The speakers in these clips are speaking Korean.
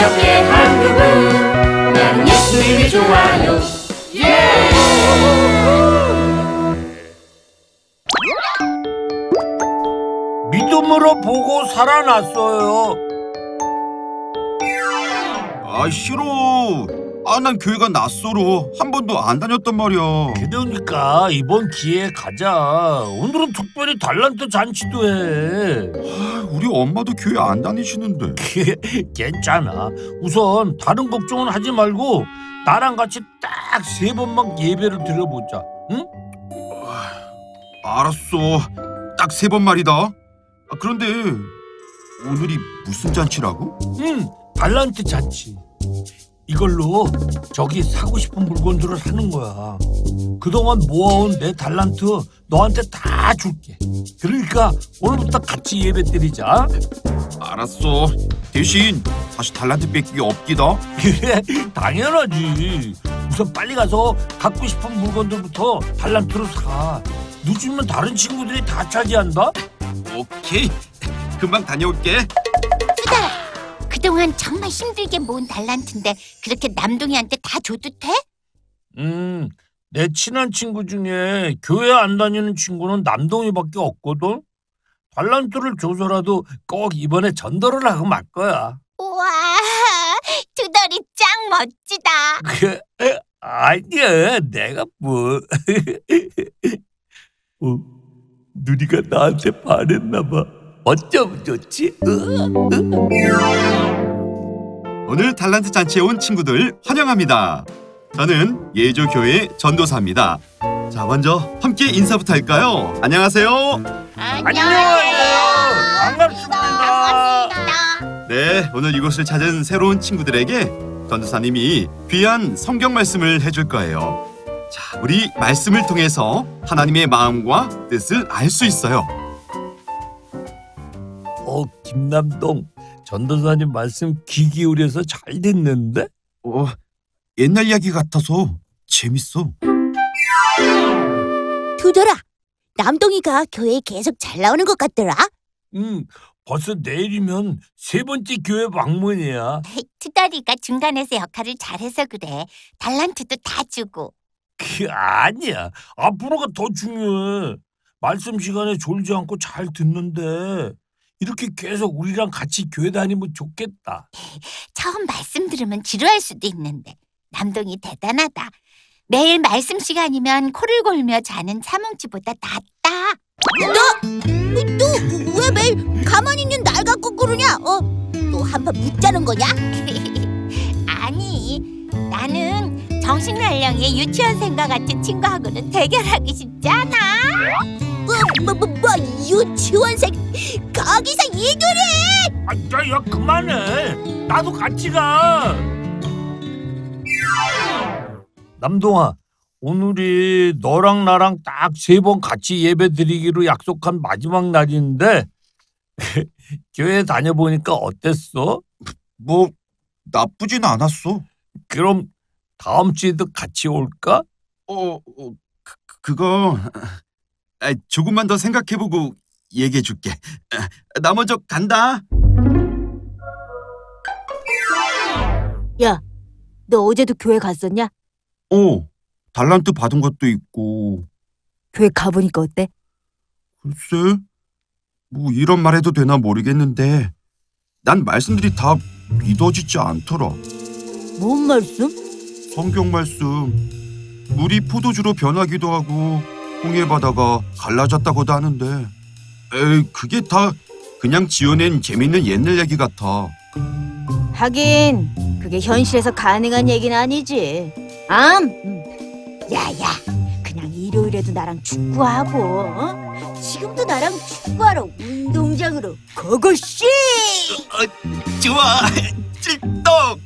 기억해 한국은 나는 예수님이 좋아요 예! 믿음으로 보고 살아났어요. 아 싫어. 아 난 교회가 낯설어. 한 번도 안 다녔단 말이야. 그러니까 이번 기회에 가자. 오늘은 특별히 달란트 잔치도 해. 아, 우리 엄마도 교회 안 다니시는데. 괜찮아. 우선 다른 걱정은 하지 말고 나랑 같이 딱 세 번만 예배를 드려보자. 응? 알았어. 딱 세 번 말이다. 아, 그런데 오늘이 무슨 잔치라고? 응. 달란트 잔치. 이걸로 저기 사고 싶은 물건들을 사는 거야. 그동안 모아온 내 달란트 너한테 다 줄게. 그러니까 오늘부터 같이 예배 드리자. 알았어. 대신 다시 달란트 뺏기기 없기다. 그래, 당연하지. 우선 빨리 가서 갖고 싶은 물건들부터 달란트로 사. 늦으면 다른 친구들이 다 차지한다. 오케이. 금방 다녀올게. 그동안 정말 힘들게 모은 달란트인데 그렇게 남동이한테 다 줘도 돼? 음, 내 친한 친구 중에 교회 안 다니는 친구는 남동이밖에 없거든. 달란트를 줘서라도 꼭 이번에 전도를 하고 말 거야. 우와, 두더리 짱 멋지다. 그, 아니야, 내가 뭐. 어, 누리가 나한테 반했나 봐. 어쩜 좋지? 오늘 달란트 잔치에 온 친구들 환영합니다. 저는 예조 교회 전도사입니다. 자, 먼저 함께 인사부터 할까요? 안녕하세요. 안녕하세요. 반갑습니다. 반갑습니다. 네, 오늘 이곳을 찾은 새로운 친구들에게 전도사님이 귀한 성경 말씀을 해줄 거예요. 자, 우리 말씀을 통해서 하나님의 마음과 뜻을 알 수 있어요. 어, 김남동 전도사님 말씀 귀 기울여서 잘 듣는데? 어, 옛날 이야기 같아서 재밌어. 두더라, 남동이가 교회에 계속 잘 나오는 것 같더라. 응, 벌써 내일이면 세 번째 교회 방문이야. 두더리가 중간에서 역할을 잘해서 그래. 달란트도 다 주고. 그 아니야. 앞으로가 더 중요해. 말씀 시간에 졸지 않고 잘 듣는데 이렇게 계속 우리랑 같이 교회 다니면 좋겠다. 처음 말씀 들으면 지루할 수도 있는데 남동이 대단하다. 매일 말씀 시간이면 코를 골며 자는 사뭉치보다 낫다. 너, 너왜 매일 가만히 있는 날 갖고 그러냐? 어, 또 한판 묻자는 거냐? 아니, 나는 정신 연령의 유치원생과 같은 친구하고는 대결하기 쉽지 않아. 뭐, 뭐, 뭐, 뭐 유치원생? 거기서 이들이 아, 야, 야 그만해. 나도 같이 가. 남동아, 오늘이 너랑 나랑 딱 세 번 같이 예배 드리기로 약속한 마지막 날인데 교회 다녀보니까 어땠어? 뭐 나쁘진 않았어. 그럼 다음 주에도 같이 올까? 어, 어 그, 그거 아, 조금만 더 생각해보고 얘기해 줄게. 나 먼저 간다. 너 어제도 교회 갔었냐? 어, 달란트 받은 것도 있고 교회 가보니까 어때? 글쎄, 뭐 이런 말 해도 되나 모르겠는데 난 말씀들이 다 믿어지지 않더라. 뭔 말씀? 성경 말씀, 물이 포도주로 변하기도 하고 홍해 바다가 갈라졌다고도 하는데, 에이 그게 다 그냥 지어낸 재밌는 옛날 얘기 같아. 하긴 그게 현실에서 가능한 얘기는 아니지. 암. 음. 야야, 그냥 일요일에도 나랑 축구하고 어? 지금도 나랑 축구하러 운동장으로 고고씨. 좋아, 찔떡.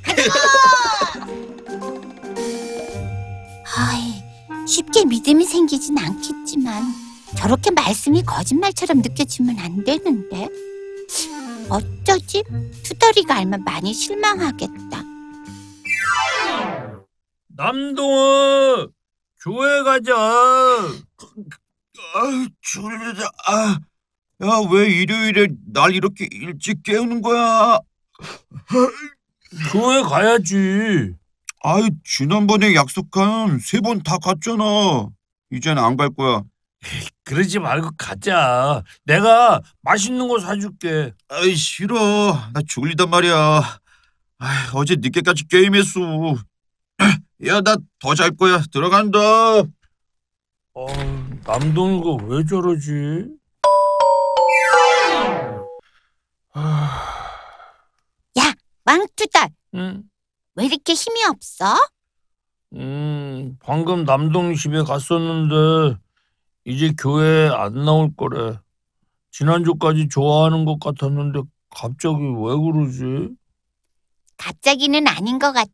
아이, 쉽게 믿음이 생기진 않겠지만 저렇게 말씀이 거짓말처럼 느껴지면 안 되는데 어쩌지? 투덜이가 알면 많이 실망하겠다. 남동아, 교회 가자. 아, 졸리다. 아, 야, 왜 일요일에 날 이렇게 일찍 깨우는 거야? 교회 가야지. 아이 지난번에 약속한 세 번 다 갔잖아. 이젠 안 갈 거야. 그러지 말고 가자. 내가 맛있는 거 사줄게. 아이 싫어. 나 졸리단 말이야. 아이, 어제 늦게까지 게임했어. 야 나 더 잘 거야. 들어간다. 어, 남동이가 왜 저러지? 왕투달, 응? 왜 이렇게 힘이 없어? 음, 방금 남동이 집에 갔었는데 이제 교회 안 나올 거래. 지난주까지 좋아하는 것 같았는데 갑자기 왜 그러지? 갑자기는 아닌 것 같아.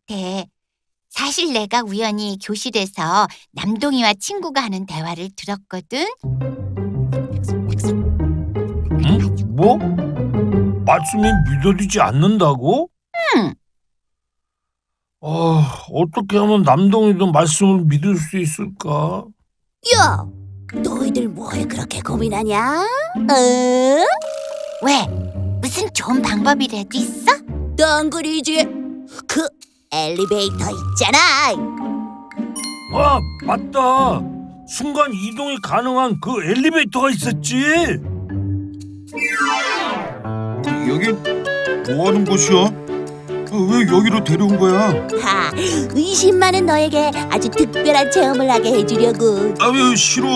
사실 내가 우연히 교실에서 남동이와 친구가 하는 대화를 들었거든. 응? 뭐? 말씀이 믿어지지 않는다고? 응. 아, 어떻게 하면 남동이도 말씀을 믿을 수 있을까? 야, 너희들 뭐에 그렇게 고민하냐? 어? 왜? 무슨 좋은 방법이라도 있어? 덩그리지 그 엘리베이터 있잖아. 아, 맞다. 순간 이동이 가능한 그 엘리베이터가 있었지. 여긴 뭐 하는 곳이야? 아, 왜 여기로 데려온 거야? 하, 의심 많은 너에게 아주 특별한 체험을 하게 해주려고. 아왜 싫어.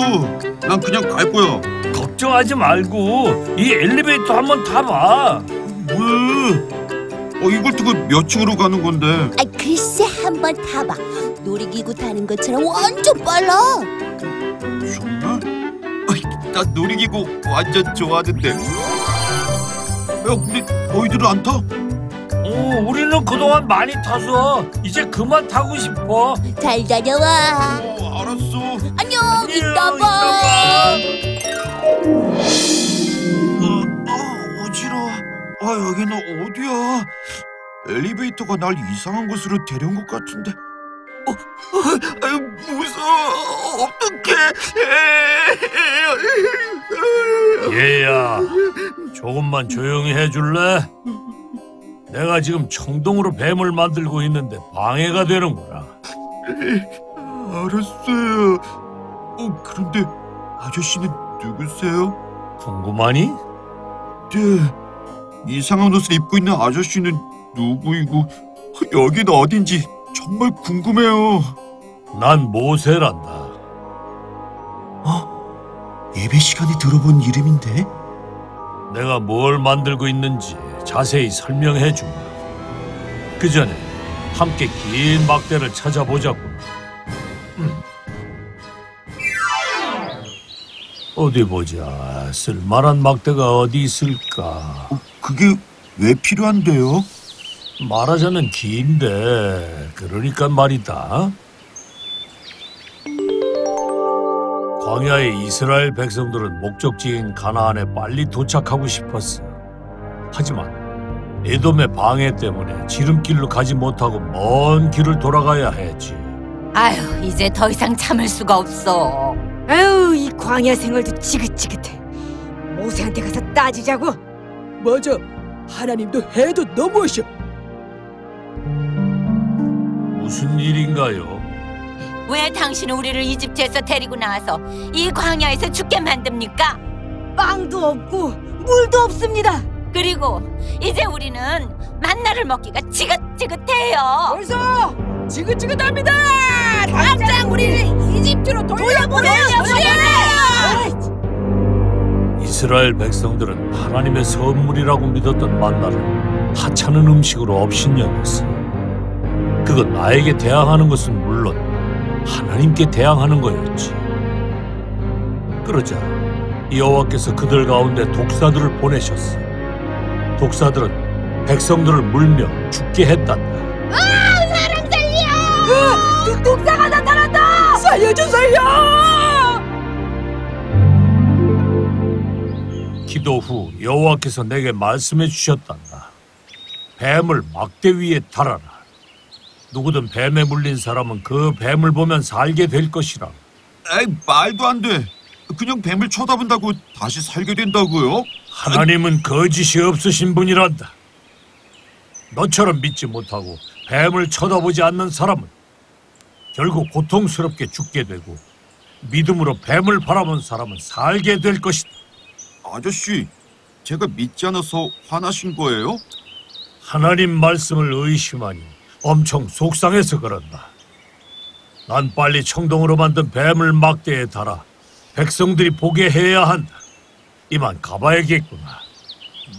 난 그냥 갈 거야. 걱정하지 말고 이 엘리베이터 한번 타봐. 왜? 어 이걸 타고 몇 층으로 가는 건데? 아, 글쎄 한번 타봐. 놀이기구 타는 것처럼 완전 빨라. 정말? 아이, 나 놀이기구 완전 좋아하는데. 야 근데 너희들은 안 타? 어, 우리는 그동안 많이 타서 이제 그만 타고 싶어. 잘 다녀와. 어 알았어. 안녕, 이따 봐. 아, 아 어지러워. 아 여기는 어디야? 엘리베이터가 날 이상한 곳으로 데려온 것 같은데. 어, 아, 아유 무서워. 어떡해. 얘야, 조금만 조용히 해줄래? 내가 지금 청동으로 뱀을 만들고 있는데 방해가 되는구나. 알았어요. 어 그런데 아저씨는 누구세요? 궁금하니? 네. 이상한 옷을 입고 있는 아저씨는 누구이고 여긴 어딘지 정말 궁금해요. 난 모세란다. 예배 시간에 들어본 이름인데? 내가 뭘 만들고 있는지 자세히 설명해 주마. 그 전에 함께 긴 막대를 찾아보자고. 음. 어디 보자. 쓸만한 막대가 어디 있을까? 그게 왜 필요한데요? 말하자면 긴데 그러니까 말이다. 광야의 이스라엘 백성들은 목적지인 가나안에 빨리 도착하고 싶었어. 하지만 에돔의 방해 때문에 지름길로 가지 못하고 먼 길을 돌아가야 했지. 아휴, 이제 더 이상 참을 수가 없어. 아유 이 광야 생활도 지긋지긋해 모세한테 가서 따지자고 맞아. 하나님도 해도 너무하셔. 무슨 일인가요? 왜 당신은 우리를 이집트에서 데리고 나와서 이 광야에서 죽게 만듭니까? 빵도 없고 물도 없습니다 그리고 이제 우리는 만나를 먹기가 지긋지긋해요. 벌써 지긋지긋합니다. 당장 우리를 이집트로 돌려보내요. 이스라엘 백성들은 하나님의 선물이라고 믿었던 만나를 하찮은 음식으로 업신여겼어. 그건 나에게 대항하는 것은 물론 하나님께 대항하는 거였지. 그러자 여호와께서 그들 가운데 독사들을 보내셨어. 독사들은 백성들을 물며 죽게 했단다. 독사가 나타났다 살려주세요. 기도 후 여호와께서 내게 말씀해 주셨단다. 뱀을 막대 위에 달아라. 누구든 뱀에 물린 사람은 그 뱀을 보면 살게 될 것이라. 에이 말도 안 돼. 그냥 뱀을 쳐다본다고 다시 살게 된다고요? 하나님은 거짓이 없으신 분이란다. 너처럼 믿지 못하고 뱀을 쳐다보지 않는 사람은 결국 고통스럽게 죽게 되고 믿음으로 뱀을 바라본 사람은 살게 될 것이다. 아저씨, 제가 믿지 않아서 화나신 거예요? 하나님 말씀을 의심하니 엄청 속상해서 그런다. 난 빨리 청동으로 만든 뱀을 막대에 달아 백성들이 보게 해야 한다. 이만 가봐야겠구나.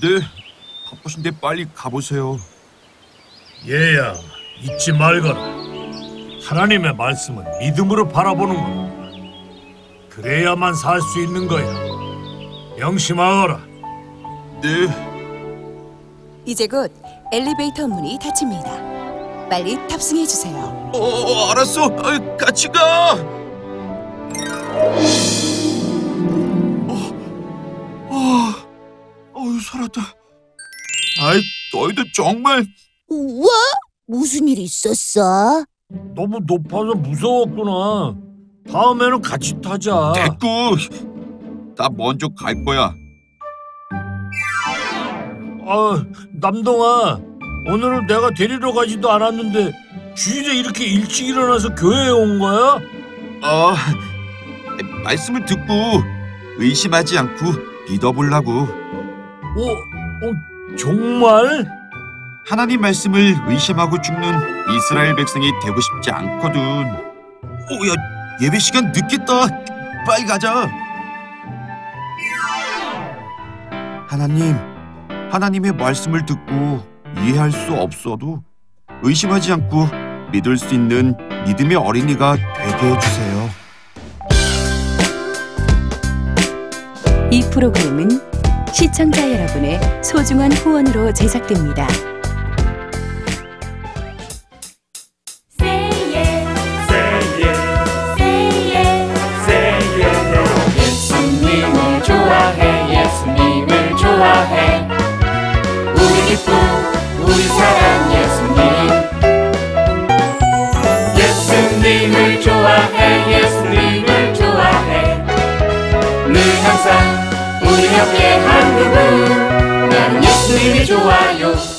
네, 바쁘신데 빨리 가보세요. 얘야, 잊지 말거라. 하나님의 말씀은 믿음으로 바라보는 거다. 그래야만 살 수 있는 거야. 명심하거라. 네, 이제 곧 엘리베이터 문이 닫힙니다. 빨리 탑승해 주세요. 어, 알았어. 아, 같이 가. 어, 어, 어휴, 살았다. 아이, 너희들 정말 우와, 무슨 일 있었어? 너무 높아서 무서웠구나. 다음에는 같이 타자. 됐고. 나 먼저 갈 거야. 아, 남동아, 오늘은 내가 데리러 가지도 않았는데 주일에 이렇게 일찍 일어나서 교회에 온 거야? 어, 말씀을 듣고 의심하지 않고 믿어보려고. 어, 어, 정말? 하나님 말씀을 의심하고 죽는 이스라엘 백성이 되고 싶지 않거든. 오, 야, 예배 시간 늦겠다. 빨리 가자. 하나님, 하나님의 말씀을 듣고 이해할 수 없어도 의심하지 않고 믿을 수 있는 믿음의 어린이가 되게 해주세요. 이 프로그램은 시청자 여러분의 소중한 후원으로 제작됩니다. 우리 옆에 한 그분 나는 예수님이 좋아요. 예